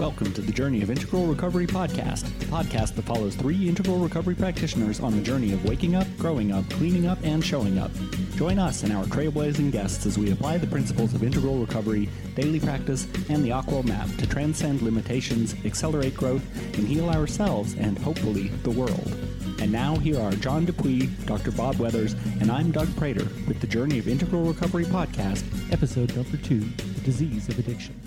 Welcome to the Journey of Integral Recovery podcast, the podcast that follows three integral recovery practitioners on the journey of waking up, growing up, cleaning up, and showing up. Join us and our trailblazing guests as we apply the principles of integral recovery, daily practice, and the AQAL Map to transcend limitations, accelerate growth, and heal ourselves and hopefully the world. And now here are John Dupuy, Dr. Bob Weathers, and I'm Doug Prater with the Journey of Integral Recovery podcast, episode number two, The Disease of Addiction.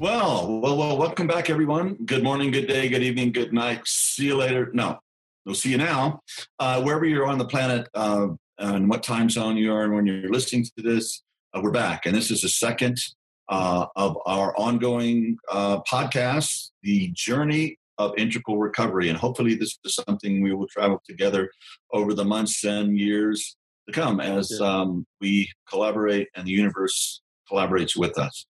Well, well, well, welcome back, everyone. Good morning, good day, good evening, good night. See you later. No, we'll see you now. Uh, wherever you're on the planet uh, and what time zone you are and when you're listening to this, uh, we're back. And this is the second uh, of our ongoing uh, podcast, The Journey of Integral Recovery. And hopefully, this is something we will travel together over the months and years to come as um, we collaborate and the universe collaborates with us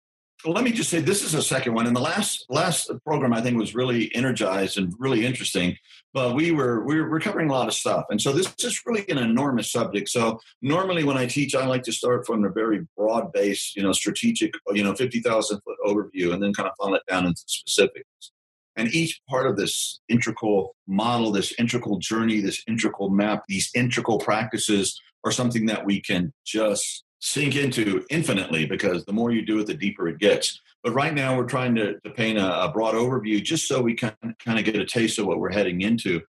let me just say this is a second one. And the last last program I think was really energized and really interesting. But we were we were covering a lot of stuff, and so this is really an enormous subject. So normally when I teach, I like to start from a very broad base, you know, strategic, you know, fifty thousand foot overview, and then kind of funnel it down into specifics. And each part of this integral model, this integral journey, this integral map, these integral practices are something that we can just sink into infinitely because the more you do it, the deeper it gets. But right now, we're trying to, to paint a, a broad overview just so we can kind of get a taste of what we're heading into.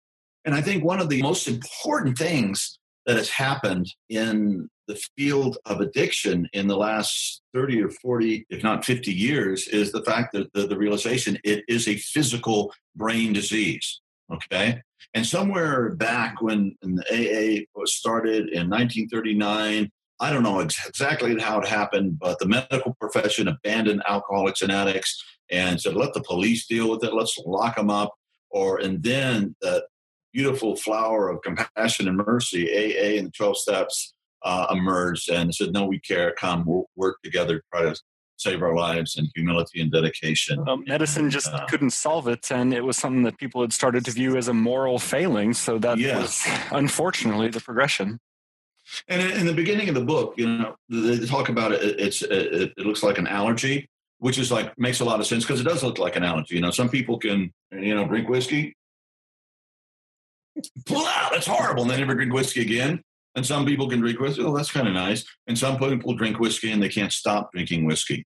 And I think one of the most important things that has happened in the field of addiction in the last 30 or 40, if not 50 years, is the fact that the, the realization it is a physical brain disease. Okay. And somewhere back when the AA was started in 1939, I don't know exactly how it happened, but the medical profession abandoned alcoholics and addicts and said, let the police deal with it. Let's lock them up. Or, and then the beautiful flower of compassion and mercy, AA and the 12 steps, uh, emerged and said, no, we care. Come, we'll work together, try to save our lives and humility and dedication. Um, medicine just uh, couldn't solve it, and it was something that people had started to view as a moral failing. So that yeah. was unfortunately the progression. And in the beginning of the book, you know, they talk about it. It's it, it looks like an allergy, which is like makes a lot of sense because it does look like an allergy. You know, some people can you know drink whiskey, pull out. It's horrible, and they never drink whiskey again. And some people can drink whiskey. Oh, that's kind of nice. And some people drink whiskey and they can't stop drinking whiskey,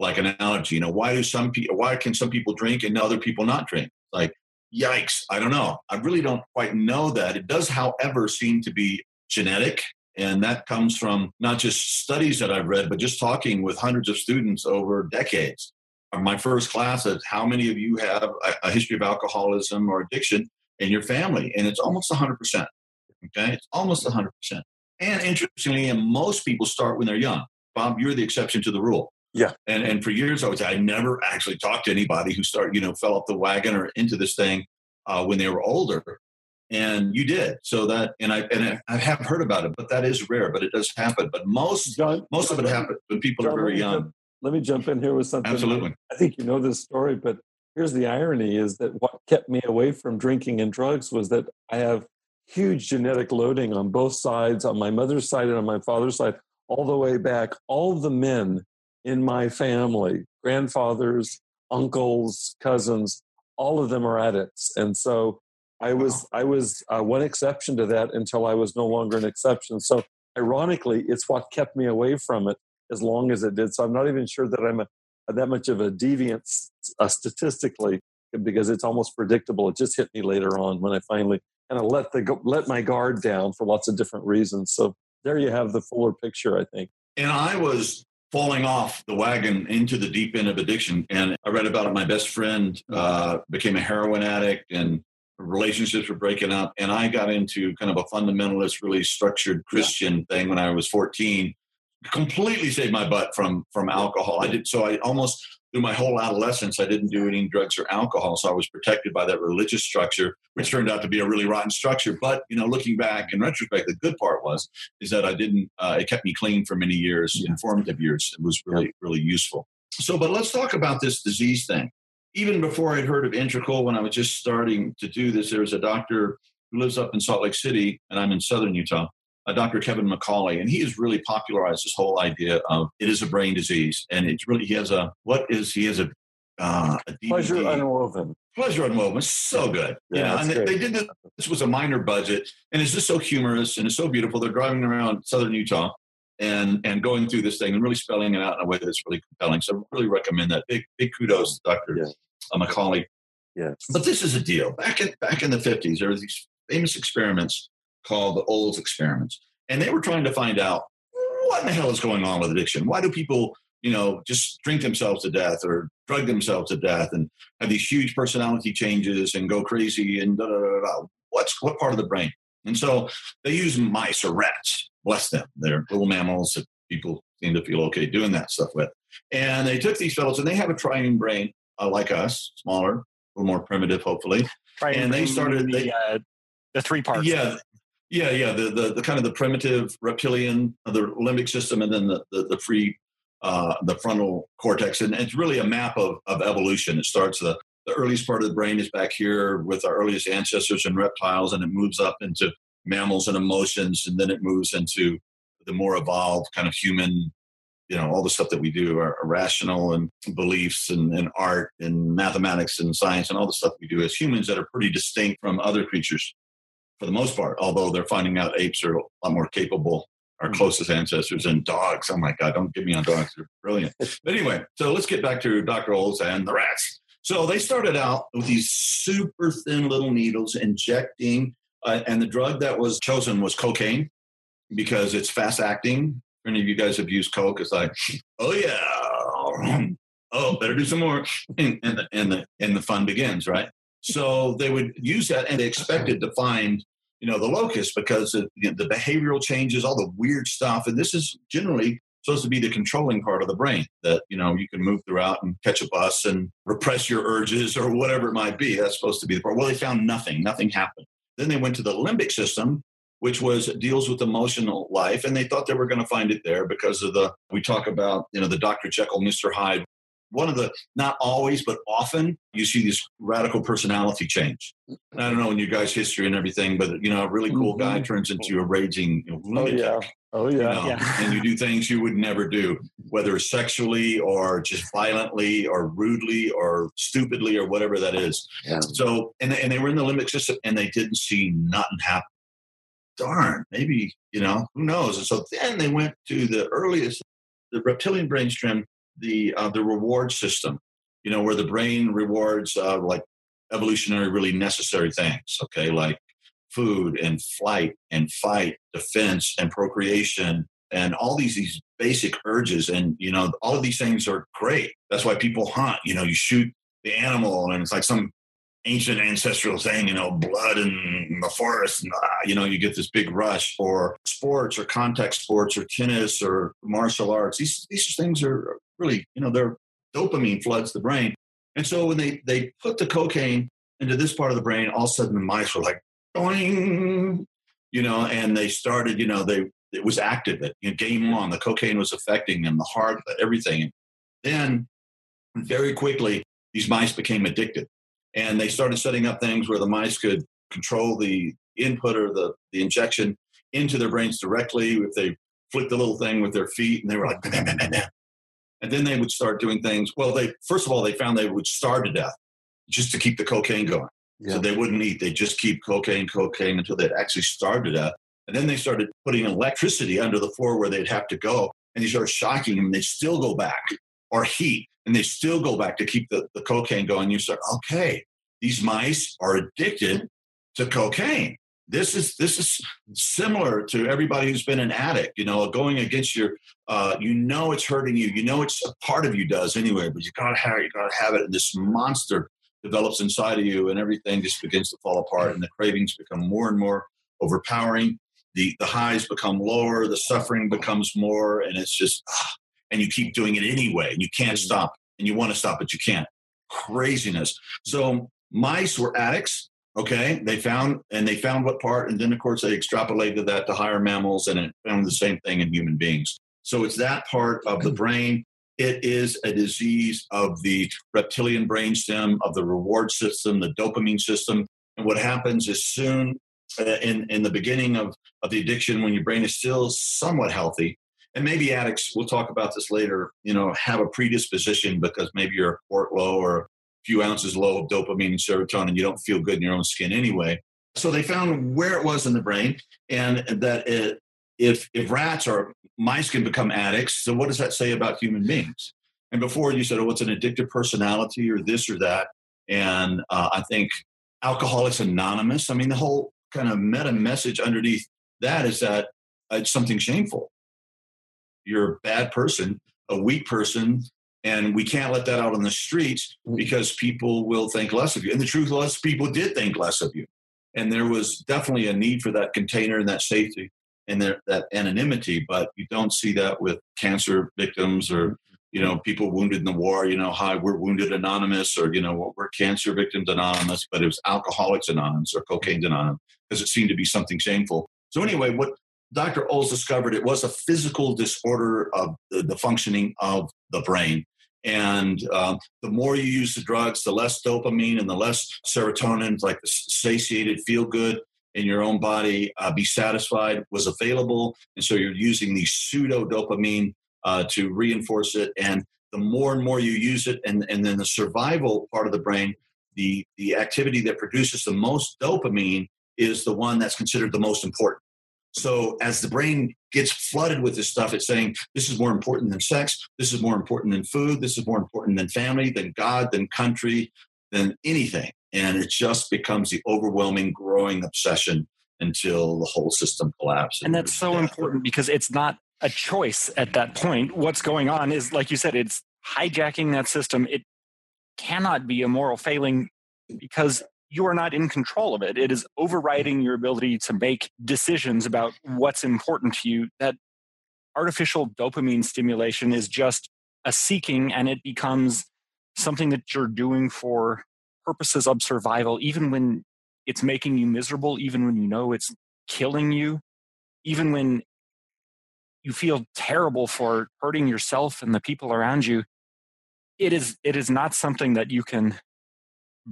like an allergy. You know, why do some people? Why can some people drink and other people not drink? Like, yikes! I don't know. I really don't quite know that. It does, however, seem to be genetic and that comes from not just studies that I've read, but just talking with hundreds of students over decades. My first class is how many of you have a history of alcoholism or addiction in your family? And it's almost 100%. Okay, it's almost 100%. And interestingly, and most people start when they're young. Bob, you're the exception to the rule. Yeah. And and for years I would say I never actually talked to anybody who started, you know, fell off the wagon or into this thing uh, when they were older and you did. So that and i and i have heard about it but that is rare but it does happen. But most John, most of it happens when people John, are very young jump, let me jump in here with something. Absolutely. I think you know this story but here's the irony is that what kept me away from drinking and drugs was that i have huge genetic loading on both sides on my mother's side and on my father's side all the way back all the men in my family grandfathers uncles cousins all of them are addicts. And so I was I was uh, one exception to that until I was no longer an exception. So ironically, it's what kept me away from it as long as it did. So I'm not even sure that I'm a, that much of a deviant uh, statistically because it's almost predictable. It just hit me later on when I finally kind of let the let my guard down for lots of different reasons. So there you have the fuller picture, I think. And I was falling off the wagon into the deep end of addiction. And I read about it. My best friend uh, became a heroin addict and relationships were breaking up and i got into kind of a fundamentalist really structured christian yeah. thing when i was 14 completely saved my butt from from alcohol. I did so i almost through my whole adolescence i didn't do any drugs or alcohol so i was protected by that religious structure which turned out to be a really rotten structure. But you know looking back in retrospect the good part was is that i didn't uh, it kept me clean for many years yeah. informative years. It was really really useful. So but let's talk about this disease thing even before I'd heard of Integral, when I was just starting to do this, there was a doctor who lives up in Salt Lake City, and I'm in southern Utah, a Dr. Kevin McCauley, and he has really popularized this whole idea of it is a brain disease, and it's really he has a what is he has a uh, a. Pleasure Unwoven. Pleasure Unwoven. So good. You Yeah, and they, great. they did this, this was a minor budget, and it's just so humorous and it's so beautiful. They're driving around southern Utah and and going through this thing and really spelling it out in a way that's really compelling. So I really recommend that. Big big kudos to Dr. Yeah. Uh, McCauley. Yes. But this is a deal. Back in back in the fifties, there were these famous experiments called the Olds experiments, and they were trying to find out what in the hell is going on with addiction. Why do people, you know, just drink themselves to death or drug themselves to death and have these huge personality changes and go crazy and da da da da? What's what part of the brain? And so they use mice or rats. Bless them. They're little mammals that people seem to feel okay doing that stuff with. And they took these fellows, and they have a triune brain uh, like us, smaller, a little more primitive, hopefully. Try And they started- the, they- uh, the three parts. Yeah, yeah, yeah. The, the the kind of the primitive reptilian, uh, the limbic system, and then the the, the free, uh, the frontal cortex, and it's really a map of of evolution. It starts the the earliest part of the brain is back here with our earliest ancestors and reptiles, and it moves up into mammals and emotions, and then it moves into the more evolved kind of human. You know, all the stuff that we do, are rational and beliefs and, and art and mathematics and science and all the stuff we do as humans that are pretty distinct from other creatures for the most part, although they're finding out apes are a lot more capable, our closest ancestors, and dogs. Oh my God, don't get me on dogs. They're brilliant. But anyway, so let's get back to Dr. Olds and the rats. So they started out with these super thin little needles injecting, uh, and the drug that was chosen was cocaine because it's fast acting. Any of you guys have used coke, it's like, oh yeah, oh better do some more, and, and the and the and the fun begins, right? So they would use that, and they expected to find, you know, the locus because of, you know, the behavioral changes, all the weird stuff, and this is generally supposed to be the controlling part of the brain that you know you can move throughout and catch a bus and repress your urges or whatever it might be. That's supposed to be the part. Well, they found nothing. Nothing happened. Then they went to the limbic system, which was deals with emotional life, and they thought they were going to find it there because of the we talk about you know the Dr. Jekyll, Mr. Hyde. One of the not always, but often you see this radical personality change. And I don't know in your guys' history and everything, but you know a really cool guy mm-hmm. turns into a raging you know, Oh yeah. Oh you yeah. know, Yeah. and you do things you would never do, whether sexually or just violently or rudely or stupidly or whatever that is. Yeah. So, and, and they were in the limbic system and they didn't see nothing happen. Darn, maybe, you know, who knows? And so then they went to the earliest, the reptilian brainstem, the, uh, the reward system, you know, where the brain rewards uh, like evolutionary, really necessary things, okay, like food and flight and fight, defense and procreation and all these these basic urges and you know all of these things are great. That's why people hunt. You know, you shoot the animal and it's like some ancient ancestral thing. You know, blood in the forest. And, ah, you know, you get this big rush. Or sports or contact sports or tennis or martial arts. These these things are really you know they're dopamine floods the brain. And so when they they put the cocaine into this part of the brain, all of a sudden the mice were like, Boing, you know, and they started, you know, they it was active. It you know, game on. The cocaine was affecting them, the heart, everything. And then very quickly, these mice became addicted, and they started setting up things where the mice could control the input or the the injection into their brains directly. If they flicked the little thing with their feet, and they were like, "Bam, bam, bam, bam." and then they would start doing things. Well, they first of all they found they would starve to death just to keep the cocaine going. Yeah. So they wouldn't eat. They just keep cocaine, cocaine until they'd actually starved to death. And then they started putting electricity under the floor where they'd have to go. And they started shocking them. And they still go back or heat. And they still go back to keep the, the cocaine going. You start, okay, these mice are addicted to cocaine. This is this is similar to everybody who's been an addict. You know, going against your, uh, you know, it's hurting you. You know, it's a part of you does anyway. But you gotta have it. You gotta have it. And this monster develops inside of you and everything just begins to fall apart and the cravings become more and more overpowering the the highs become lower the suffering becomes more and it's just ah, and you keep doing it anyway and you can't stop and you want to stop but you can't. Craziness. So mice were addicts okay? They found and they found what part and then of course they extrapolated that to higher mammals and it found the same thing in human beings. So it's that part of the brain. It is a disease of the reptilian brainstem, of the reward system, the dopamine system. And what happens is soon uh, in, in the beginning of, of the addiction, when your brain is still somewhat healthy, and maybe addicts, we'll talk about this later, you know, have a predisposition because maybe you're a quart low or a few ounces low of dopamine and serotonin, you don't feel good in your own skin anyway. So they found where it was in the brain and that it, if, if rats or mice can become addicts, so what does that say about human beings? And before you said, oh, it's an addictive personality or this or that. And uh, I think Alcoholics Anonymous, I mean, the whole kind of meta message underneath that is that it's something shameful. You're a bad person, a weak person, and we can't let that out on the streets mm. because people will think less of you. And the truth was, people did think less of you. And there was definitely a need for that container and that safety and that, that anonymity, but you don't see that with cancer victims or you know, people wounded in the war, you know, hi, we're wounded anonymous, or, you know, we're cancer victims anonymous, but it was alcoholics anonymous or cocaine anonymous because it seemed to be something shameful. So, anyway, what Dr. Olds discovered, it was a physical disorder of the, the functioning of the brain. And um, the more you use the drugs, the less dopamine and the less serotonin, like the satiated, feel good in your own body, uh, be satisfied, was available. And so you're using these pseudo dopamine uh, to reinforce it. And the more and more you use it, and, and then the survival part of the brain, the, the activity that produces the most dopamine is the one that's considered the most important. So as the brain gets flooded with this stuff, it's saying this is more important than sex, this is more important than food, this is more important than family, than God, than country, than anything. And it just becomes the overwhelming, growing obsession until the whole system collapses. And that's so important because it's not a choice at that point. What's going on is, like you said, it's hijacking that system. It cannot be a moral failing because you are not in control of it. It is overriding your ability to make decisions about what's important to you. That artificial dopamine stimulation is just a seeking and it becomes something that you're doing for purposes of survival, even when it's making you miserable, even when you know it's killing you, even when you feel terrible for hurting yourself and the people around you it is it is not something that you can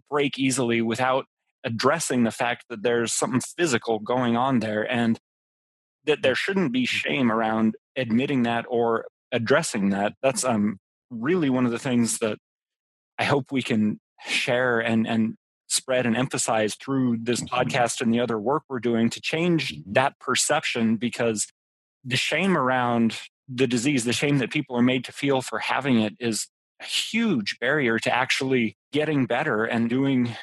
break easily without addressing the fact that there's something physical going on there and that there shouldn't be mm-hmm. shame around admitting that or addressing that that's um really one of the things that i hope we can share and and spread and emphasize through this mm-hmm. podcast and the other work we're doing to change mm-hmm. that perception because the shame around the disease, the shame that people are made to feel for having it is a huge barrier to actually getting better and doing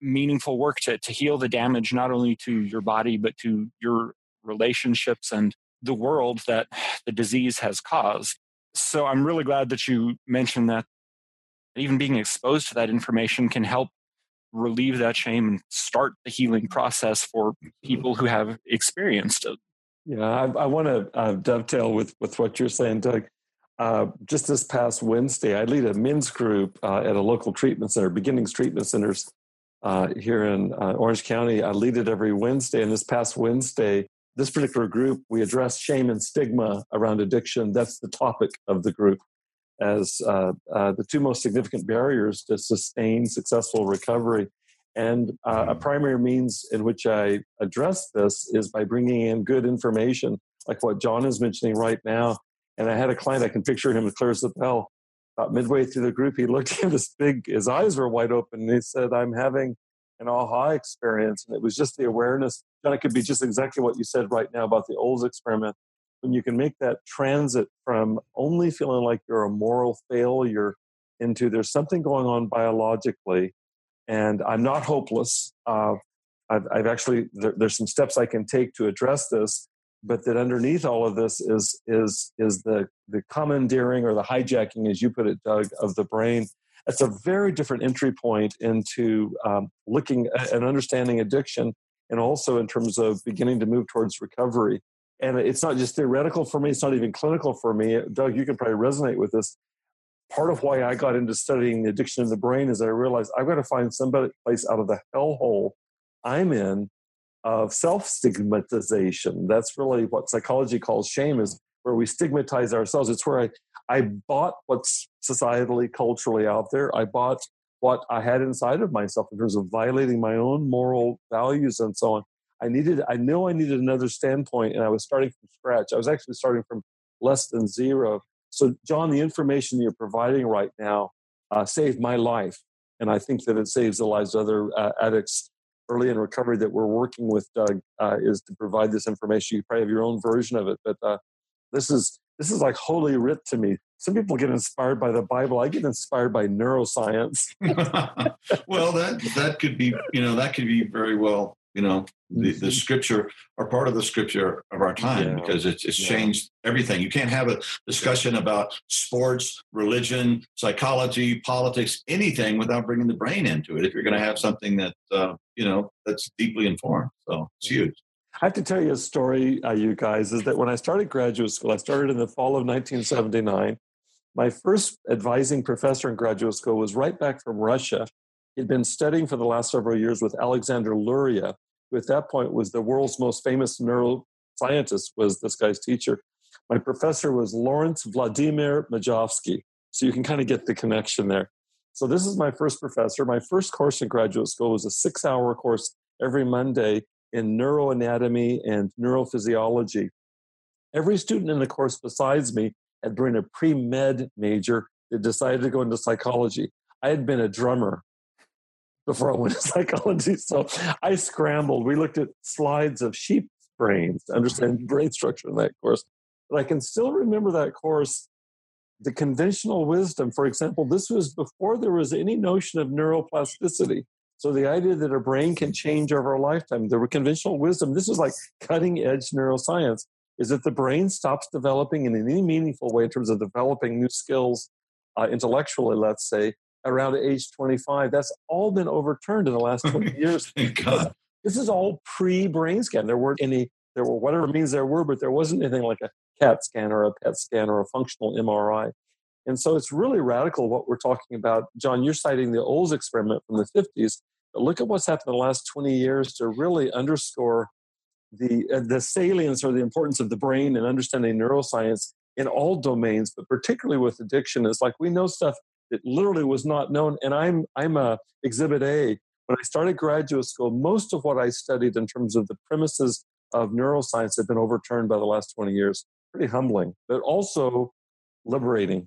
meaningful work to, to heal the damage not only to your body but to your relationships and the world that the disease has caused. So i'm really glad that you mentioned that. Even being exposed to that information can help relieve that shame and start the healing process for people who have experienced it. Yeah, I, I want to uh, dovetail with with what you're saying, Doug. Uh, just this past Wednesday, I lead a men's group uh, at a local treatment center, Beginnings Treatment Centers uh, here in uh, Orange County. I lead it every Wednesday, and this past Wednesday, this particular group we address shame and stigma around addiction. That's the topic of the group as uh, the two most significant barriers to sustain successful recovery. And uh, a mm-hmm. primary means in which I address this is by bringing in good information, like what John is mentioning right now. And I had a client, I can picture him clear as the bell. About midway through the group, he looked at this big, his eyes were wide open, and he said, I'm having an aha experience. And it was just the awareness. John, it could be just exactly what you said right now about the Olds experiment. When you can make that transit from only feeling like you're a moral failure into there's something going on biologically and I'm not hopeless. Uh, I've, I've, actually there, there's some steps I can take to address this, but that underneath all of this is is is the the commandeering or the hijacking, as you put it, Doug, of the brain. It's a very different entry point into um, looking and understanding addiction, and also in terms of beginning to move towards recovery. And it's not just theoretical for me; it's not even clinical for me. Doug, you can probably resonate with this part of why I got into studying the addiction of the brain is I realized I've got to find some place out of the hellhole I'm in of self stigmatization. That's really what psychology calls shame, is where we stigmatize ourselves. It's where I, I bought what's societally, culturally out there. I bought what I had inside of myself in terms of violating my own moral values and so on. I needed, I know I needed another standpoint, and I was starting from scratch. I was actually starting from less than zero. So, John, the information you're providing right now uh, saved my life, and I think that it saves the lives of other uh, addicts early in recovery that we're working with. Doug uh, is to provide this information. You probably have your own version of it, but uh, this is this is like holy writ to me. Some people get inspired by the Bible. I get inspired by neuroscience. well, that that could be, you know, that could be very well, you know, the, the mm-hmm. scripture are part of the scripture of our time yeah. because it's, it's yeah. changed everything. You can't have a discussion about sports, religion, psychology, politics, anything without bringing the brain into it. If you're going to have something that uh, you know that's deeply informed, so it's huge. I have to tell you a story, uh, you guys, is that when I started graduate school, I started in the fall of 1979. My first advising professor in graduate school was right back from Russia. He'd been studying for the last several years with Alexander Luria, at that point was the world's most famous neuroscientist, was this guy's teacher. My professor was Lawrence Vladimir Majovski. So you can kind of get the connection there. So this is my first professor. My first course in graduate school was a six hour course every Monday in neuroanatomy and neurophysiology. Every student in the course besides me had been a pre med major that decided to go into psychology. I had been a drummer before I went to psychology, so I scrambled. We looked at slides of sheep brains to understand brain structure in that course. But I can still remember that course. The conventional wisdom, for example, this was before there was any notion of neuroplasticity. So the idea that a brain can change over a lifetime, the conventional wisdom, this is like cutting edge neuroscience, is that the brain stops developing in any meaningful way in terms of developing new skills uh, intellectually, let's say, around age 25. That's all been overturned in the last 20 years. this is all pre-brain scan. There weren't any, there were whatever means there were, but there wasn't anything like a CAT scan or a PET scan or a functional MRI. And so it's really radical what we're talking about. John, you're citing the Olds experiment from the 50s. But look at what's happened in the last 20 years to really underscore the, uh, the salience or the importance of the brain and understanding neuroscience in all domains, but particularly with addiction. It's like we know stuff that literally was not known. And I'm, I'm a exhibit A. When I started graduate school, most of what I studied in terms of the premises of neuroscience have been overturned by the last 20 years. Pretty humbling, but also liberating.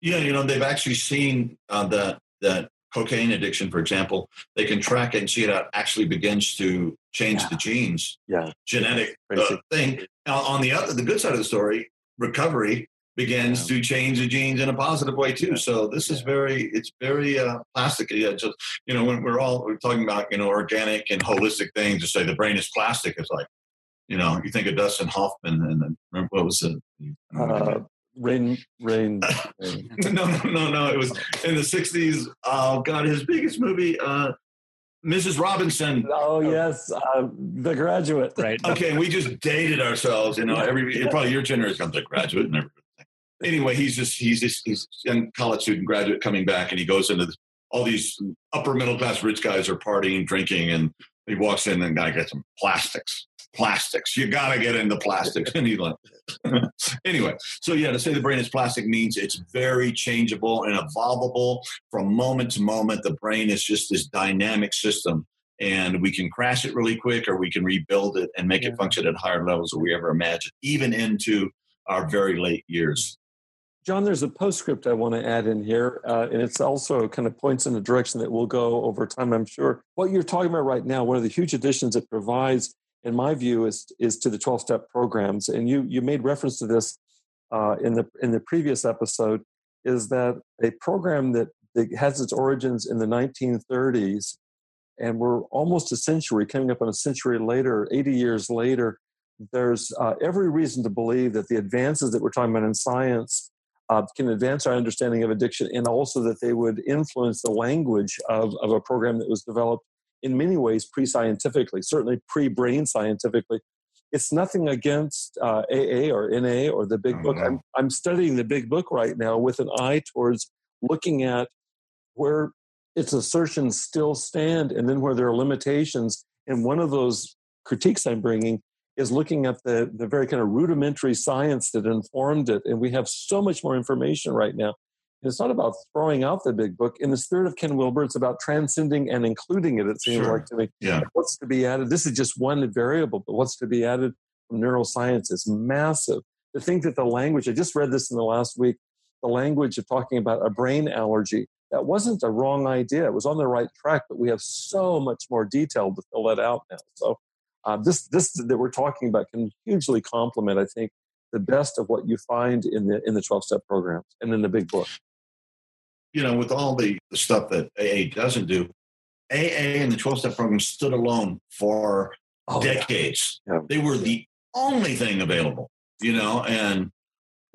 Yeah, you know, they've actually seen uh, that that cocaine addiction, for example, they can track it and see it actually begins to change yeah. the genes, yeah, genetic uh, thing. on the other, the good side of the story, recovery begins yeah. to change the genes in a positive way too. So this is very, it's very uh, plastic. Yeah, just you know, when we're all we're talking about you know organic and holistic things to say the brain is plastic, it's like you know, you think of Dustin Hoffman and then what was it? Uh, Rain, rain. rain. no, no, no, no. It was in the '60s. Oh God, his biggest movie, uh, Mrs. Robinson. Oh yes, uh, The Graduate. Right. Okay, we just dated ourselves. You know, every probably your generation comes The Graduate and everything. Anyway, he's just he's just he's a young college student graduate coming back, and he goes into this, all these upper middle class rich guys are partying, drinking, and he walks in and guy gets some plastics plastics. You got to get into plastics. and he's like, anyway, so yeah, to say the brain is plastic means it's very changeable and evolvable from moment to moment. The brain is just this dynamic system. And we can crash it really quick, or we can rebuild it and make yeah. it function at higher levels than we ever imagined, even into our very late years. John, there's a postscript I want to add in here, uh, and it's also kind of points in a direction that will go over time, I'm sure. What you're talking about right now, one of the huge additions it provides in my view, is is to the 12 step programs. And you you made reference to this uh, in the in the previous episode. Is that a program that, that has its origins in the 1930s, and we're almost a century, coming up on a century later, 80 years later. There's uh, every reason to believe that the advances that we're talking about in science uh, can advance our understanding of addiction and also that they would influence the language of, of a program that was developed in many ways pre-scientifically, certainly pre-brain scientifically. It's nothing against uh, AA or NA or the Big Book. I'm, I'm studying the Big Book right now with an eye towards looking at where its assertions still stand and then where there are limitations. And one of those critiques I'm bringing is looking at the, the very kind of rudimentary science that informed it. And we have so much more information right now. And it's not about throwing out the big book. In the spirit of Ken Wilber, it's about transcending and including it, it seems Sure. like to me. Yeah. What's to be added? This is just one variable, but what's to be added from neuroscience is massive. To think that the language, I just read this in the last week, the language of talking about a brain allergy, that wasn't a wrong idea. It was on the right track, but we have so much more detail to fill that out now. So uh, this this that we're talking about can hugely complement, I think, the best of what you find in the in the 12 step programs and in the big book. You know, with all the, the stuff that AA doesn't do, AA and the 12 step program stood alone for Oh, yeah. decades. Yeah. They were the only thing available, you know, and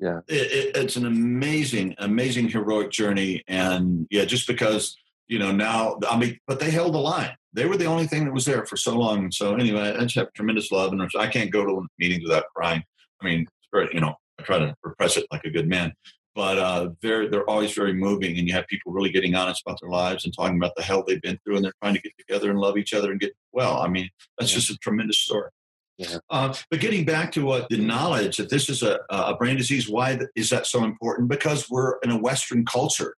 Yeah. it, it, it's an amazing, amazing heroic journey. And yeah, just because, you know, now, I mean, but they held the line. They were the only thing that was there for so long. So anyway, I just have tremendous love and I can't go to meetings without crying. I mean, you know, I try to repress it like a good man. But uh, they're they're always very moving, and you have people really getting honest about their lives and talking about the hell they've been through, and they're trying to get together and love each other and get well. I mean, that's Yeah. just a tremendous story. Yeah. Uh, but getting back to what the knowledge that this is a, a brain disease, why is that so important? Because we're in a Western culture,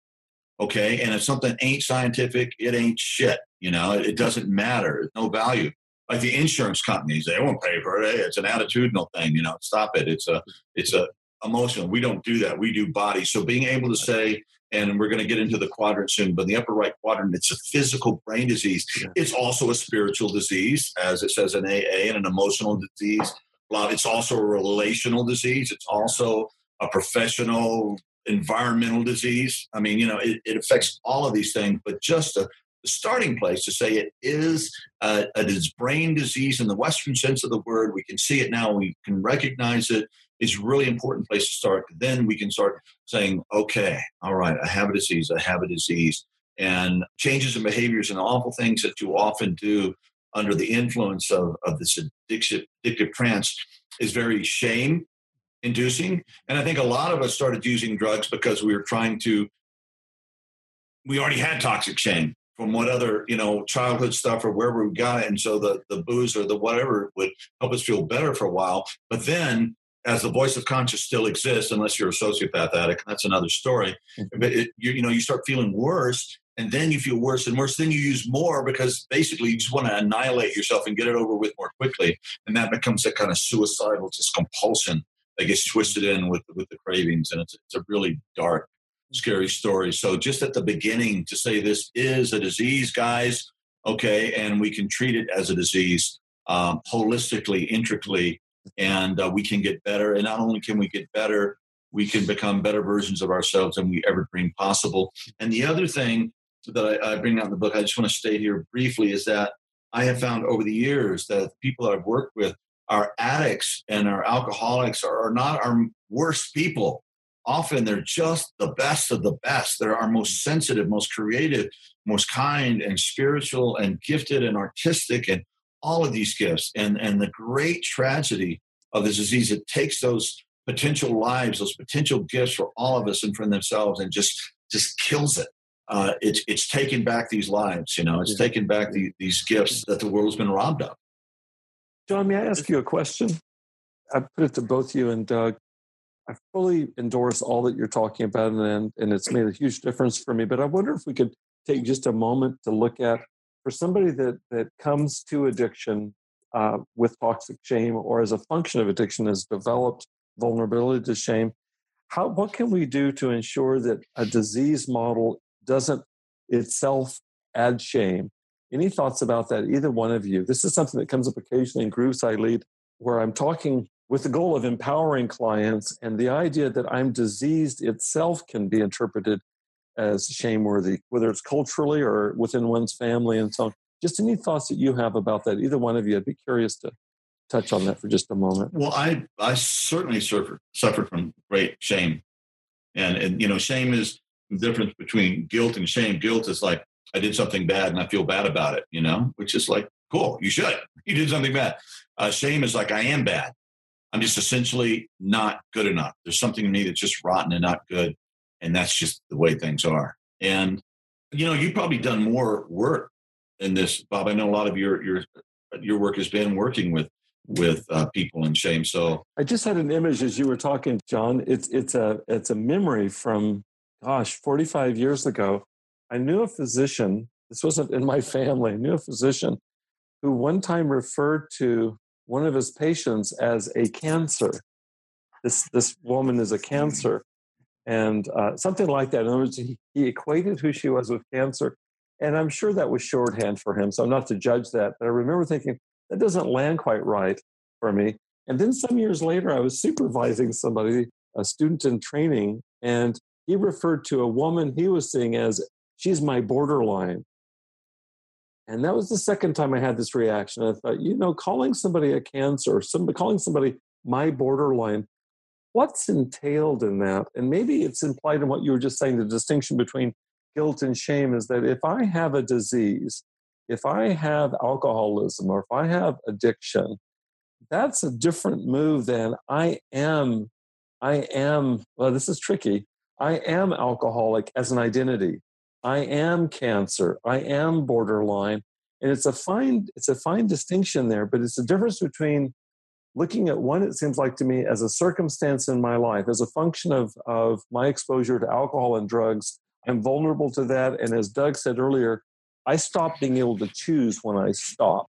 okay? And if something ain't scientific, it ain't shit. You know, it, it doesn't matter. It's no value. Like the insurance companies, they won't pay for it. Hey, It's an attitudinal thing. You know, stop it. It's a it's a emotional. We don't do that. We do body. So being able to say, and we're going to get into the quadrant soon, but the upper right quadrant, it's a physical brain disease. Yeah. It's also a spiritual disease, as it says in AA, and an emotional disease. It's also a relational disease. It's also a professional environmental disease. I mean, you know, it, it affects all of these things, but just a, starting place to say it is a, a dis- brain disease in the Western sense of the word. We can see it now. We can recognize it. Is really important place to start. Then we can start saying, okay, all right, I have a disease. I have a disease, and changes in behaviors and awful things that you often do under the influence of, of this addictive, addictive trance is very shame inducing. And I think a lot of us started using drugs because we were trying to, we already had toxic shame from what other, you know, childhood stuff or wherever we got it. And so the, the booze or the whatever would help us feel better for a while. But then as the voice of conscience still exists, unless you're a sociopath addict, that's another story. Mm-hmm. But it, you, you know, you start feeling worse and then you feel worse and worse. Then you use more because basically you just want to annihilate yourself and get it over with more quickly. And that becomes a kind of suicidal just compulsion that gets twisted in with with the cravings, and it's it's a really dark, scary story. So just at the beginning to say this is a disease, guys, okay, and we can treat it as a disease um, holistically, intricately, and uh, we can get better. And not only can we get better, we can become better versions of ourselves than we ever dreamed possible. And the other thing that I, I bring out in the book, I just want to state here briefly, is that I have found over the years that people I've worked with our addicts and our alcoholics are, are not our worst people. Often they're just the best of the best. They're our most sensitive, most creative, most kind and spiritual and gifted and artistic and all of these gifts. And, and the great tragedy of this disease, it takes those potential lives, those potential gifts for all of us and for themselves and just just kills it. Uh, it's it's taken back these lives, you know. It's Yeah. taken back the, these gifts that the world's been robbed of. John, may I ask you a question? I put it to both you and Doug. I fully endorse all that you're talking about, and and it's made a huge difference for me. But I wonder if we could take just a moment to look at for somebody that that comes to addiction uh, with toxic shame, or as a function of addiction, has developed vulnerability to shame. How what can we do to ensure that a disease model doesn't itself add shame? Any thoughts about that? Either one of you. This is something that comes up occasionally in groups I lead, where I'm talking with the goal of empowering clients, and the idea that I'm diseased itself can be interpreted as shameworthy, whether it's culturally or within one's family and so on. Just any thoughts that you have about that? Either one of you, I'd be curious to touch on that for just a moment. Well, I I certainly suffered suffered from great shame, and and you know shame is the difference between guilt and shame. Guilt is like I did something bad and I feel bad about it, you know, which is like cool. You should. You did something bad. Uh, shame is like I am bad. I'm just essentially not good enough. There's something in me that's just rotten and not good, and that's just the way things are. And you know, you've probably done more work in this, Bob. I know a lot of your your your work has been working with with uh, people in shame. So I just had an image as you were talking, John. It's it's a it's a memory from gosh, 45 years ago, I knew a physician. This wasn't in my family. I knew a physician who one time referred to one of his patients as a cancer. This, this woman is a cancer. And uh, something like that. In other words, he, he equated who she was with cancer. And I'm sure that was shorthand for him. So I'm not to judge that. But I remember thinking, that doesn't land quite right for me. And then some years later, I was supervising somebody, a student in training, and he referred to a woman he was seeing as, she's my borderline. And that was the second time I had this reaction. I thought, you know, calling somebody a cancer, somebody, calling somebody my borderline, what's entailed in that? And maybe it's implied in what you were just saying the distinction between guilt and shame is that if I have a disease, if I have alcoholism or if I have addiction, that's a different move than I am. I am, well, this is tricky. I am alcoholic as an identity. I am cancer. I am borderline. And it's a fine, it's a fine distinction there, but it's a difference between looking at one, it seems like to me, as a circumstance in my life, as a function of, of my exposure to alcohol and drugs. I'm vulnerable to that. And as Doug said earlier, I stop being able to choose when I stop.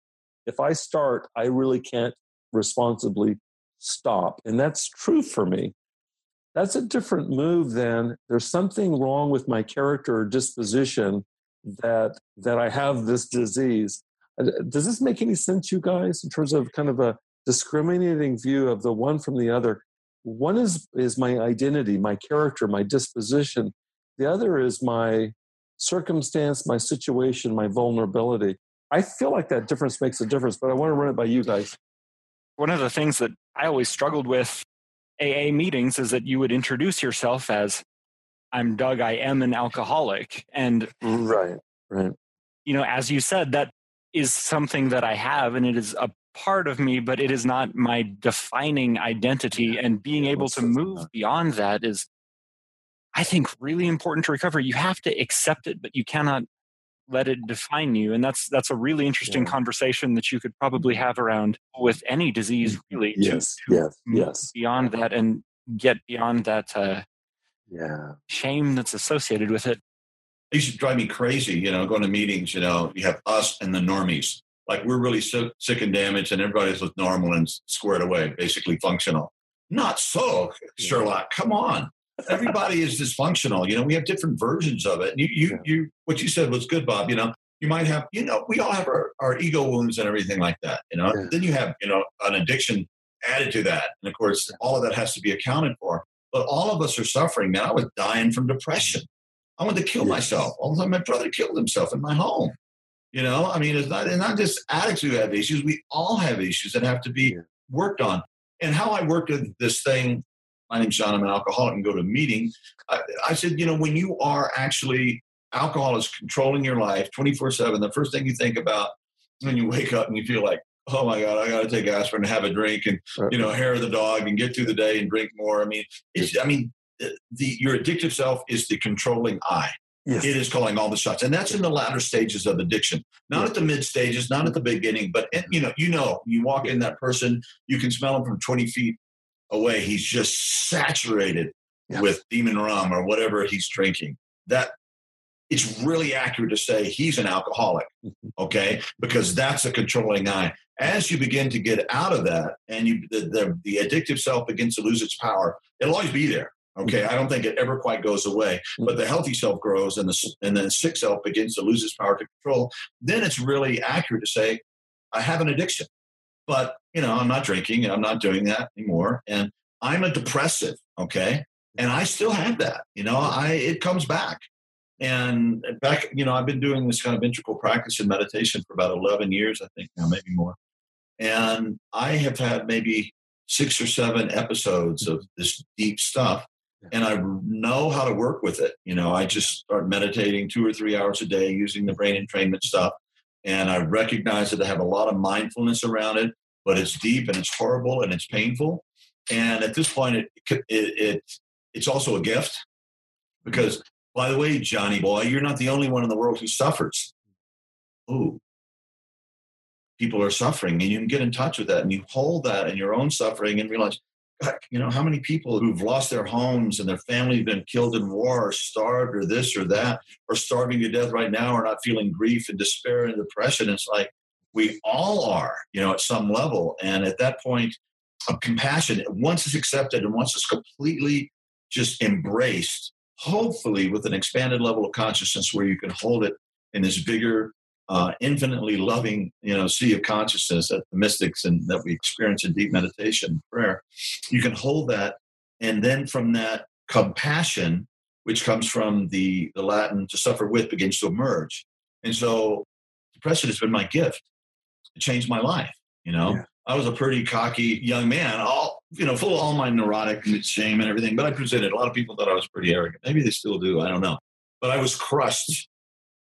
If I start, I really can't responsibly stop. And that's true for me. That's a different move than there's something wrong with my character or disposition that that I have this disease. Uh, does this make any sense, you guys, in terms of kind of a discriminating view of the one from the other? One is is my identity, my character, my disposition. The other is my circumstance, my situation, my vulnerability. I feel like that difference makes a difference, but I want to run it by you guys. One of the things that I always struggled with AA meetings is that you would introduce yourself as I'm Doug, I am an alcoholic. And right, right. You know, as you said, that is something that I have and it is a part of me, but it is not my defining identity. And being able to move beyond that is I think really important to recover. You have to accept it, but you cannot let it define you. And that's that's a really interesting yeah. conversation that you could probably mm-hmm. have around with any disease, mm-hmm. really. Yes, to, to yes, yes. Beyond that and get beyond that uh, yeah shame that's associated with it. It used to drive me crazy, you know, going to meetings, you know, you have us and the normies. Like we're really sick, sick and damaged and everybody's with normal and squared away, basically functional. Not so, Sherlock. Come on everybody is dysfunctional. You know, we have different versions of it. You, you, yeah. you, what you said was good, Bob. You know, you might have, you know, we all have our, our ego wounds and everything like that. You know, yeah. then you have, you know, an addiction added to that, and of course, all of that has to be accounted for. But all of us are suffering. Man, I was dying from depression. I wanted to kill yes. myself. All the time, my brother killed himself in my home. You know, I mean, it's not, it's not just addicts who have issues. We all have issues that have to be worked on. And how I worked with this thing my name's John, I'm an alcoholic, and go to a meeting. I, I said, you know, when you are actually, alcohol is controlling your life 24 7, the first thing you think about when you wake up and you feel like, oh my God, I got to take aspirin and have a drink and, you know, hair the dog and get through the day and drink more. I mean, it's, I mean, the, your addictive self is the controlling I. Yes. It is calling all the shots, and that's in the latter stages of addiction. Not yes. at the mid stages, not at the beginning, but eh, you know, you know, you walk in that person, you can smell them from twenty feet away. He's just saturated with demon rum or whatever he's drinking. That it's really accurate to say he's an alcoholic, mm-hmm. okay? Because that's a controlling eye. As you begin to get out of that and you the, the, the addictive self begins to lose its power, it'll always be there. Okay, mm-hmm. I don't think it ever quite goes away, but mm-hmm. the healthy self grows, and the and the sick self begins to lose its power to control. Then it's really accurate to say, I have an addiction. But, you know, I'm not drinking. And I'm not doing that anymore. And I'm a depressive. Okay. And I still have that. You know, I it comes back. And back, you know, I've been doing this kind of integral practice in meditation for about 11 years, I think now, maybe more. And I have had maybe six or seven episodes of this deep stuff. And I know how to work with it. You know, I just start meditating two or three hours a day using the brain entrainment stuff. And I recognize that I have a lot of mindfulness around it, but it's deep and it's horrible and it's painful. And at this point, it, it, it it's also a gift because, by the way, Johnny boy, you're not the only one in the world who suffers. Ooh, people are suffering, and you can get in touch with that, and you hold that in your own suffering and realize you know, how many people who've lost their homes and their family been killed in war or starved or this or that or starving to death right now are not feeling grief and despair and depression. It's like we all are, you know, at some level. And at that point, of compassion, once it's accepted and once it's completely just embraced, hopefully with an expanded level of consciousness where you can hold it in this bigger, uh, infinitely loving, you know, sea of consciousness that the mystics and that we experience in deep meditation and prayer. You can hold that, and then from that compassion, which comes from the, the Latin to suffer with, begins to emerge. And so depression has been my gift. Changed my life, you know. Yeah. I was a pretty cocky young man, all you know, full of all my neurotic shame and everything. But I presented. A lot of people thought I was pretty arrogant. Maybe they still do. I don't know. But I was crushed,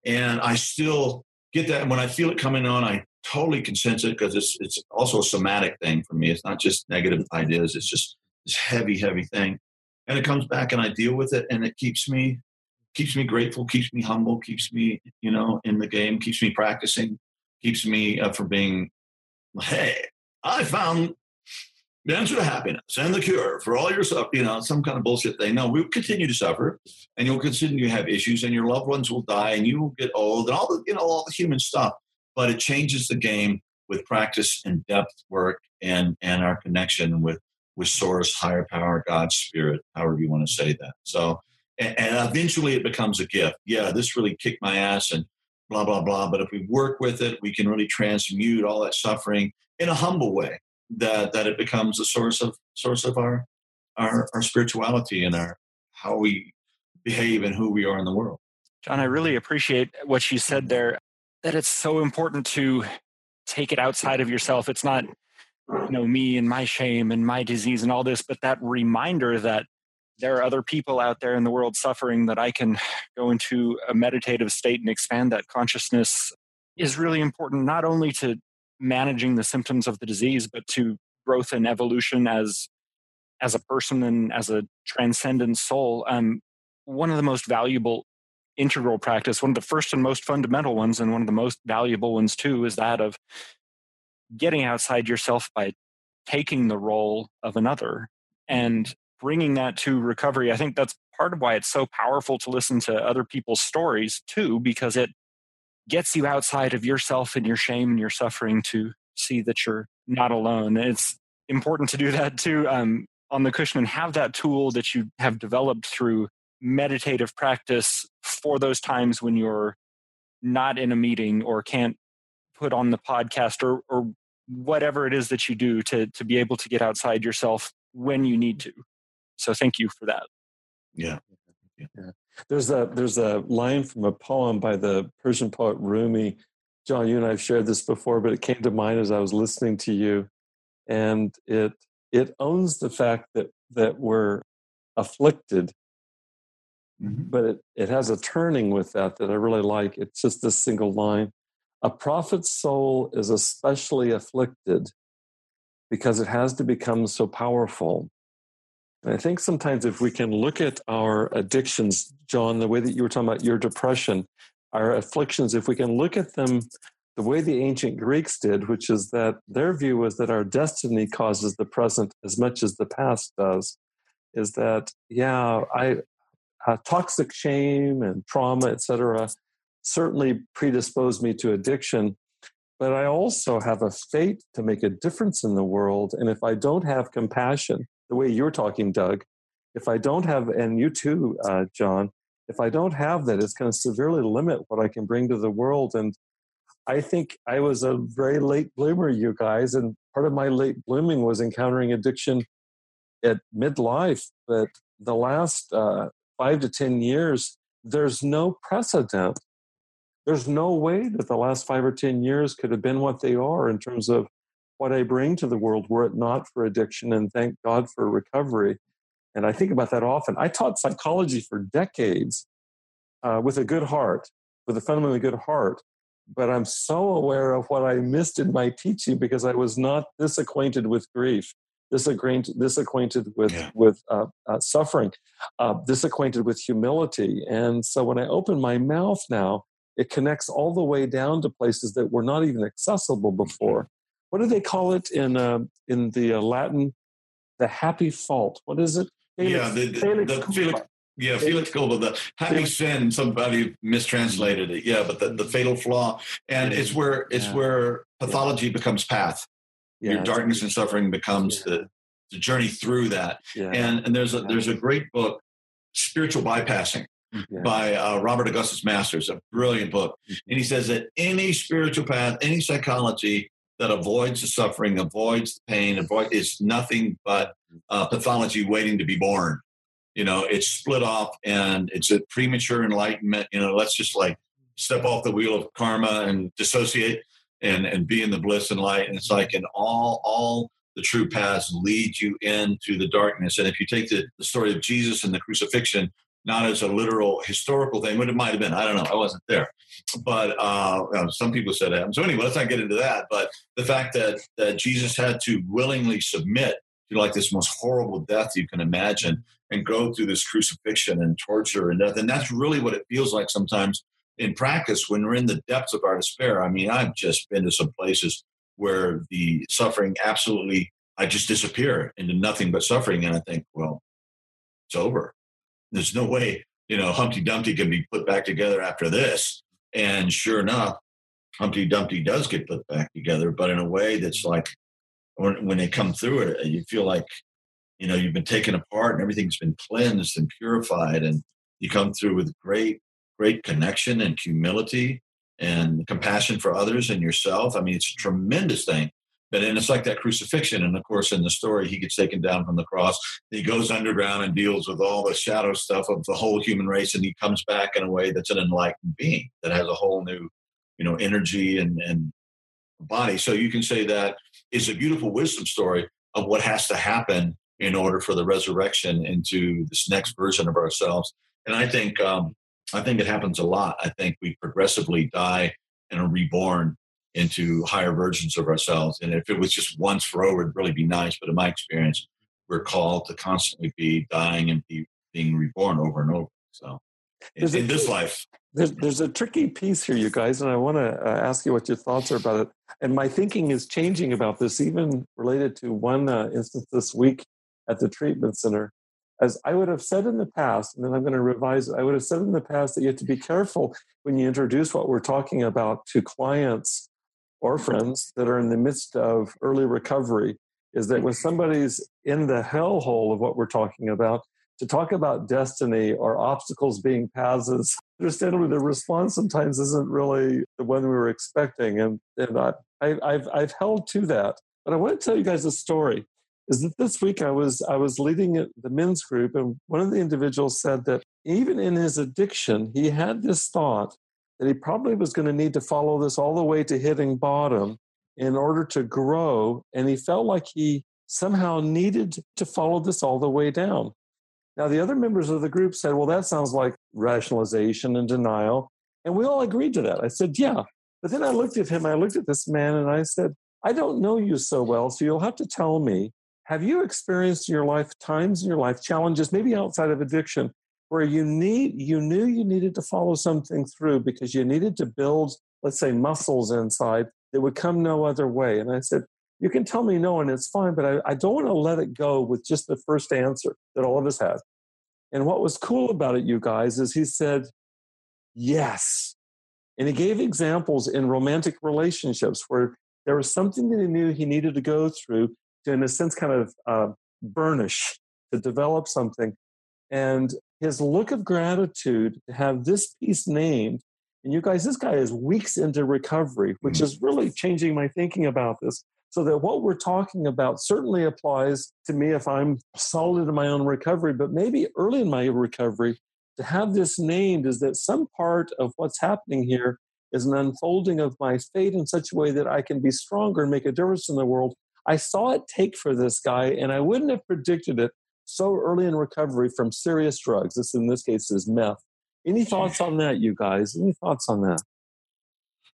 and I still get that. And when I feel it coming on, I totally can sense it because it's it's also a somatic thing for me. It's not just negative ideas. It's just this heavy, heavy thing, and it comes back, and I deal with it, and it keeps me keeps me grateful, keeps me humble, keeps me you know in the game, keeps me practicing, keeps me uh, from being hey I found the answer to happiness and the cure for all your stuff, you know, some kind of bullshit thing. No, we'll continue to suffer and you'll continue to have issues and your loved ones will die and you will get old and all the, you know, all the human stuff. But it changes the game with practice and depth work and and our connection with with source, higher power, God, spirit, however you want to say that. So and, and eventually it becomes a gift. Yeah, this really kicked my ass and blah, blah, blah. But if we work with it, we can really transmute all that suffering in a humble way that that it becomes a source of source of our our, our spirituality and our how we behave and who we are in the world. John, I really appreciate what you said there. That it's so important to take it outside of yourself. It's not you know me and my shame and my disease and all this, but that reminder that there are other people out there in the world suffering that I can go into a meditative state and expand that consciousness is really important not only to managing the symptoms of the disease, but to growth and evolution as as a person and as a transcendent soul. Um, one of the most valuable integral practice, one of the first and most fundamental ones, and one of the most valuable ones too, is that of getting outside yourself by taking the role of another and bringing that to recovery. I think that's part of why it's so powerful to listen to other people's stories too, because it gets you outside of yourself and your shame and your suffering to see that you're not alone. It's important to do that too um, on the cushion and have that tool that you have developed through meditative practice for those times when you're not in a meeting or can't put on the podcast or, or whatever it is that you do to, to be able to get outside yourself when you need to. So thank you for that. Yeah. yeah. There's a there's a line from a poem by the Persian poet Rumi. John, you and I've shared this before, but it came to mind as I was listening to you, and it it owns the fact that that we're afflicted, mm-hmm. but it, it has a turning with that that I really like. It's just this single line: "A prophet's soul is especially afflicted because it has to become so powerful and I think sometimes if we can look at our addictions, John, the way that you were talking about your depression, our afflictions, if we can look at them the way the ancient Greeks did, which is that their view was that our destiny causes the present as much as the past does, is that, yeah, I uh, toxic shame and trauma, etc., certainly predispose me to addiction. But I also have a fate to make a difference in the world. And if I don't have compassion, the way you're talking, Doug, if I don't have, and you too, uh, John, if I don't have that, it's going to severely limit what I can bring to the world. And I think I was a very late bloomer, you guys, and part of my late blooming was encountering addiction at midlife. But the last uh, five to 10 years, there's no precedent. There's no way that the last five or 10 years could have been what they are in terms of what I bring to the world were it not for addiction, and thank God for recovery. And I think about that often. I taught psychology for decades uh, with a good heart, with a fundamentally good heart. But I'm so aware of what I missed in my teaching because I was not this acquainted with grief, this acquainted, this acquainted with yeah. with uh, uh, suffering, uh, this acquainted with humility. And so when I open my mouth now, it connects all the way down to places that were not even accessible before what do they call it in uh, in the uh, Latin the happy fault. What is it? Felix, yeah, the, the, Felix, the Felix yeah, Felix culpa, the happy Felix. sin. Somebody mistranslated it. Yeah, but the, the fatal flaw, and it's where it's yeah. where pathology yeah. becomes path. Yeah, Your darkness and suffering becomes the the journey through that. And and there's a there's a great book, Spiritual Bypassing, by uh, Robert Augustus Masters, a brilliant book. Mm-hmm. And he says that any spiritual path, any psychology that avoids the suffering, avoids the pain, avoid is nothing but uh, pathology waiting to be born. You know, it's split off and it's a premature enlightenment. You know, let's just like step off the wheel of karma and dissociate and and be in the bliss and light. And it's like in all all the true paths lead you into the darkness. And if you take the, the story of Jesus and the crucifixion, not as a literal historical thing, but it might have been. I don't know. I wasn't there. But uh, some people said that. So anyway, let's not get into that. But the fact that, that Jesus had to willingly submit to like this most horrible death you can imagine and go through this crucifixion and torture and death. And that's really what it feels like sometimes in practice when we're in the depths of our despair. I mean, I've just been to some places where the suffering absolutely, I just disappear into nothing but suffering. And I think, well, it's over there's no way, you know, Humpty Dumpty can be put back together after this. And sure enough, Humpty Dumpty does get put back together, but in a way that's like when, when they come through it, you feel like, you know, you've been taken apart and everything's been cleansed and purified. And you come through with great, great connection and humility and compassion for others and yourself. I mean, it's a tremendous thing but and it's like that crucifixion. And of course, in the story, he gets taken down from the cross. He goes underground and deals with all the shadow stuff of the whole human race, and he comes back in a way that's an enlightened being that has a whole new, you know, energy and and body. So you can say that is a beautiful wisdom story of what has to happen in order for the resurrection into this next version of ourselves. And I think um, I think it happens a lot. I think we progressively die and are reborn into higher versions of ourselves. And if it was just once for over, it'd really be nice. But in my experience, we're called to constantly be dying and be being reborn over and over. So in, in this life. There's, there's a tricky piece here, you guys, and I want to uh, ask you what your thoughts are about it. And my thinking is changing about this, even related to one uh, instance this week at the treatment center. As I would have said in the past, and then I'm going to revise it, I would have said in the past that you have to be careful when you introduce what we're talking about to clients or friends that are in the midst of early recovery is that when mm-hmm. somebody's in the hellhole of what we're talking about, to talk about destiny or obstacles being paths is understandably the response sometimes isn't really the one we were expecting. And, and I, I've, I've held to that. But I want to tell you guys a story. Is that this week I was I was leading the men's group, and one of the individuals said that even in his addiction, he had this thought that he probably was going to need to follow this all the way to hitting bottom in order to grow. And he felt like he somehow needed to follow this all the way down. Now, the other members of the group said, Well, that sounds like rationalization and denial. And we all agreed to that. I said, Yeah. But then I looked at him, I looked at this man, and I said, I don't know you so well, so you'll have to tell me have you experienced in your life times in your life, challenges, maybe outside of addiction, where you need you knew you needed to follow something through because you needed to build let's say muscles inside that would come no other way. And i said you can tell me no and it's fine but i, I don't want to let it go with just the first answer that all of us had. And what was cool about it you guys is he said yes. And he gave examples in romantic relationships where there was something that he knew he needed to go through to in a sense kind of uh, burnish to develop something. And his look of gratitude to have this piece named. And you guys, this guy is weeks into recovery, which mm-hmm. is really changing my thinking about this. So that what we're talking about certainly applies to me if I'm solid in my own recovery, but maybe early in my recovery, to have this named is that some part of what's happening here is an unfolding of my fate in such a way that I can be stronger and make a difference in the world. I saw it take for this guy, and I wouldn't have predicted it so early in recovery from serious drugs. This, in this case, is meth. Any thoughts on that, you guys? Any thoughts on that?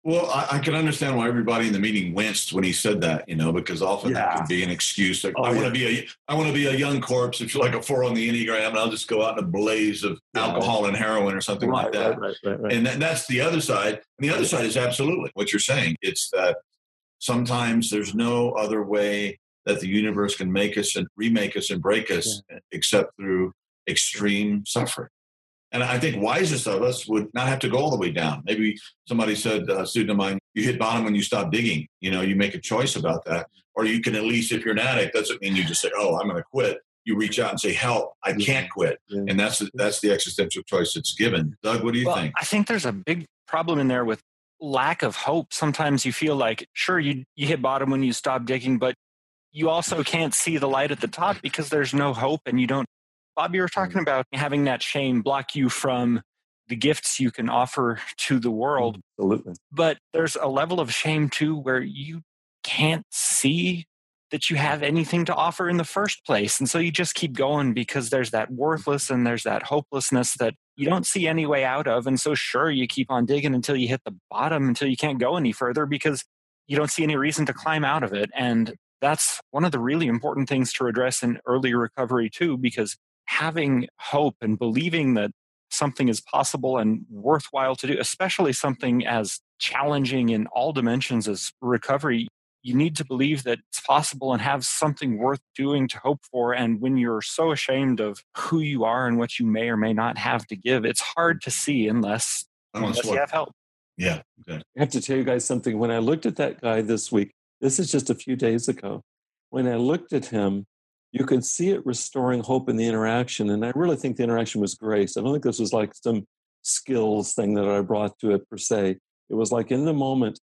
Well, I, I, can understand why everybody in the meeting winced when he said that, you know, because often yeah. that can be an excuse. Like, oh, I want to be a, I want to be a young corpse. If you're like a four on the enneagram, and I'll just go out in a blaze of yeah. alcohol and heroin or something right, like that. Right, right, and that, that's the other side. And the other side is absolutely what you're saying. It's that sometimes there's no other way that the universe can make us and remake us and break us yeah. except through extreme suffering. And I think wisest of us would not have to go all the way down. Maybe somebody said, uh, a student of mine, you hit bottom when you stop digging. You know, you make a choice about that. Or you can at least, if you're an addict, doesn't mean you just say, oh, I'm going to quit. You reach out and say, help, I can't quit. Yeah. And that's, that's the existential choice that's given. Doug, what do you well, think? I think there's a big problem in there with lack of hope. Sometimes you feel like, sure, you, you hit bottom when you stop digging, but you also can't see the light at the top because there's no hope and you don't Bob, you were talking mm. about having that shame block you from the gifts you can offer to the world. Absolutely. But there's a level of shame too where you can't see that you have anything to offer in the first place. And so you just keep going because there's that worthless and there's that hopelessness that you don't see any way out of. And so, sure, you keep on digging until you hit the bottom, until you can't go any further because you don't see any reason to climb out of it. And that's one of the really important things to address in early recovery, too, because having hope and believing that something is possible and worthwhile to do, especially something as challenging in all dimensions as recovery, you need to believe that it's possible and have something worth doing to hope for. And when you're so ashamed of who you are and what you may or may not have to give, it's hard to see unless, unless you have help. Yeah. Okay. I have to tell you guys something. When I looked at that guy this week, this is just a few days ago, when I looked at him, you could see it restoring hope in the interaction. And I really think the interaction was grace. I don't think this was like some skills thing that I brought to it per se. It was like in the moment,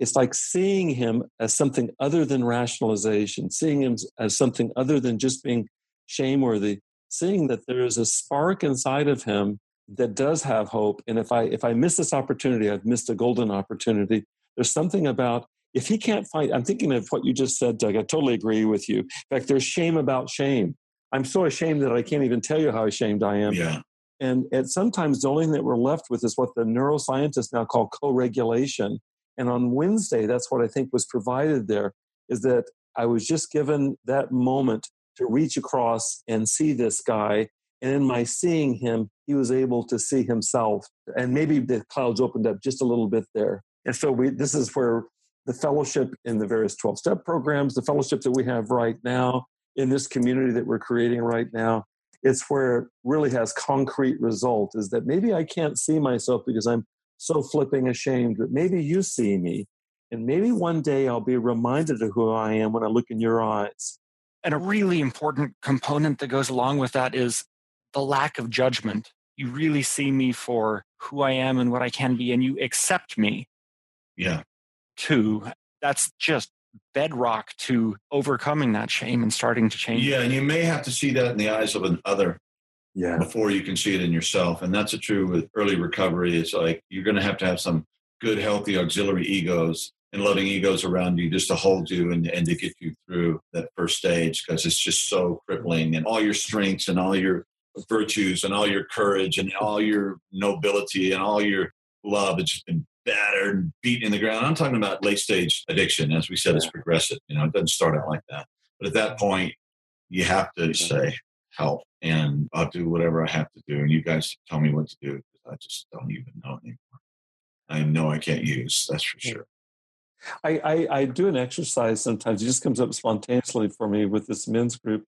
it's like seeing him as something other than rationalization, seeing him as something other than just being shameworthy, seeing that there is a spark inside of him that does have hope. And if I if I miss this opportunity, I've missed a golden opportunity. There's something about if he can't find, I'm thinking of what you just said, Doug. I totally agree with you. In fact, there's shame about shame. I'm so ashamed that I can't even tell you how ashamed I am. Yeah. And, and sometimes the only thing that we're left with is what the neuroscientists now call co-regulation. And on Wednesday, that's what I think was provided there is that I was just given that moment to reach across and see this guy. And in my seeing him, he was able to see himself. And maybe the clouds opened up just a little bit there. And so we, this is where the fellowship in the various 12 step programs, the fellowship that we have right now in this community that we're creating right now, it's where it really has concrete result is that maybe I can't see myself because I'm so flipping ashamed, but maybe you see me. And maybe one day I'll be reminded of who I am when I look in your eyes. And a really important component that goes along with that is the lack of judgment. You really see me for who I am and what I can be, and you accept me. Yeah too. That's just bedrock to overcoming that shame and starting to change. Yeah, and you may have to see that in the eyes of another yeah. before you can see it in yourself. And that's a true with early recovery. It's like you're going to have to have some good, healthy auxiliary egos and loving egos around you just to hold you and, and to get you through that first stage because it's just so crippling and all your strengths and all your virtues and all your courage and all your nobility and all your love has just been battered and beaten in the ground. I'm talking about late stage addiction. As we said, it's progressive. You know, it doesn't start out like that. But at that point, you have to mm-hmm. say, help, and I'll do whatever I have to do. And you guys tell me what to do because I just don't even know anymore. I know I can't use, that's for sure. I, I, I, do an exercise sometimes. It just comes up spontaneously for me with this men's group.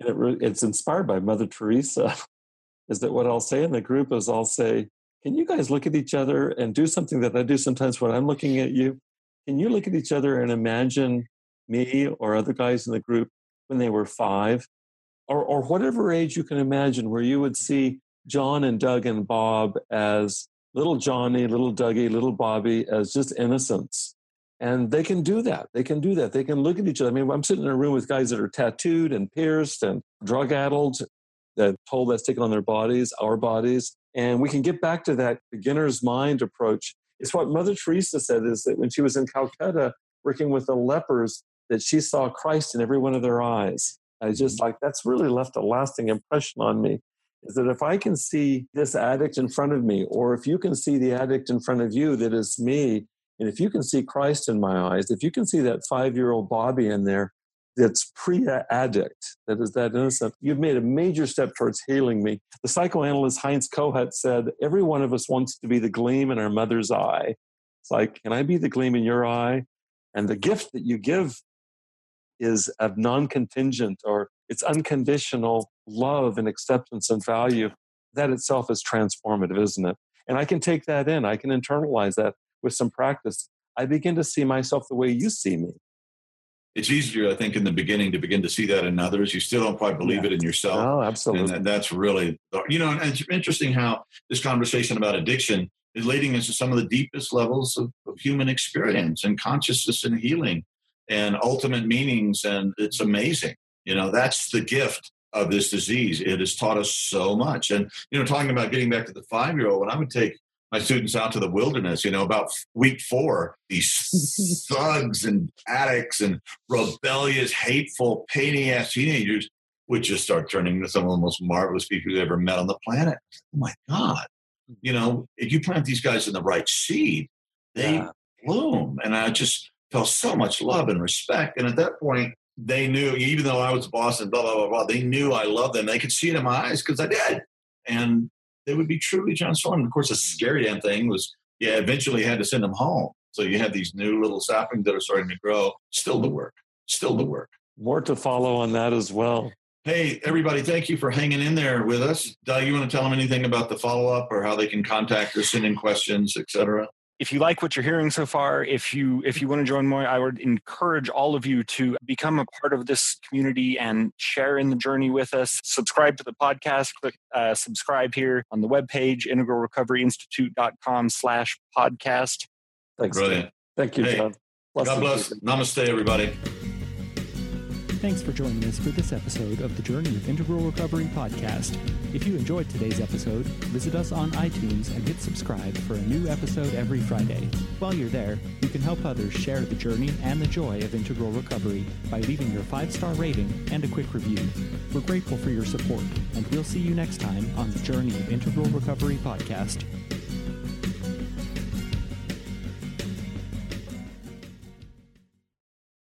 And it, it's inspired by Mother Teresa. Is that what I'll say in the group is I'll say, can you guys look at each other and do something that I do sometimes when I'm looking at you? Can you look at each other and imagine me or other guys in the group when they were five or, or whatever age you can imagine where you would see John and Doug and Bob as little Johnny, little Dougie, little Bobby as just innocents. And they can do that. They can do that. They can look at each other. I mean, I'm sitting in a room with guys that are tattooed and pierced and drug addled, that toll that's taken on their bodies, our bodies. And we can get back to that beginner's mind approach. It's what Mother Teresa said is that when she was in Calcutta working with the lepers, that she saw Christ in every one of their eyes. I just mm-hmm. like that's really left a lasting impression on me. Is that if I can see this addict in front of me, or if you can see the addict in front of you that is me, and if you can see Christ in my eyes, if you can see that five year old Bobby in there, that's pre-addict, that is that innocent. You've made a major step towards healing me. The psychoanalyst Heinz Kohut said, every one of us wants to be the gleam in our mother's eye. It's like, can I be the gleam in your eye? And the gift that you give is of non contingent or it's unconditional love and acceptance and value, that itself is transformative, isn't it? And I can take that in, I can internalize that with some practice. I begin to see myself the way you see me. It's easier, I think, in the beginning to begin to see that in others. You still don't quite believe yeah. it in yourself. Oh, absolutely. And that's really, you know, and it's interesting how this conversation about addiction is leading us to some of the deepest levels of, of human experience and consciousness and healing and ultimate meanings. And it's amazing. You know, that's the gift of this disease. It has taught us so much. And, you know, talking about getting back to the five year old, when I would take my students out to the wilderness, you know, about week four, these thugs and addicts and rebellious, hateful, pain ass teenagers would just start turning into some of the most marvelous people you've ever met on the planet. Oh my God. Mm-hmm. You know, if you plant these guys in the right seed, they yeah. bloom. And I just felt so much love and respect. And at that point, they knew, even though I was boss and blah, blah, blah, blah, they knew I loved them. They could see it in my eyes because I did. And they would be truly transformed. Of course, the scary damn thing was, yeah, eventually had to send them home. So you have these new little saplings that are starting to grow. Still the work. Still the work. More to follow on that as well. Hey, everybody, thank you for hanging in there with us. Doug, you want to tell them anything about the follow up or how they can contact or send in questions, etc.? If you like what you're hearing so far if you if you want to join more i would encourage all of you to become a part of this community and share in the journey with us. Subscribe to the podcast click uh, subscribe here on the webpage integralrecoveryinstitute.com slash podcast. Thanks brilliant. Thank you hey, john. God bless. Namaste everybody Thanks for joining us for this episode of the Journey of Integral Recovery podcast. If you enjoyed today's episode, visit us on iTunes and hit subscribe for a new episode every Friday. While you're there, you can help others share the journey and the joy of integral recovery by leaving your five star rating and a quick review. We're grateful for your support, and we'll see you next time on the Journey of Integral Recovery podcast.